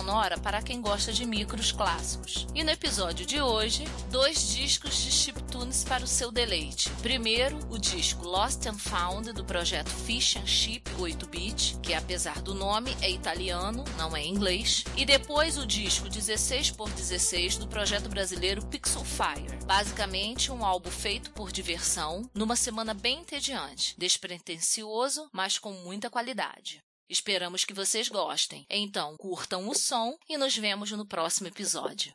sonora para quem gosta de micros clássicos. E no episódio de hoje, dois discos de chiptunes para o seu deleite. Primeiro, o disco Lost and Found do projeto Fish and Chip 8-bit, que apesar do nome é italiano, não é inglês. E depois o disco 16x16 do projeto brasileiro Pixel Fire. Basicamente um álbum feito por diversão, numa semana bem entediante, despretensioso, mas com muita qualidade. Esperamos que vocês gostem. Então, curtam o som e nos vemos no próximo episódio.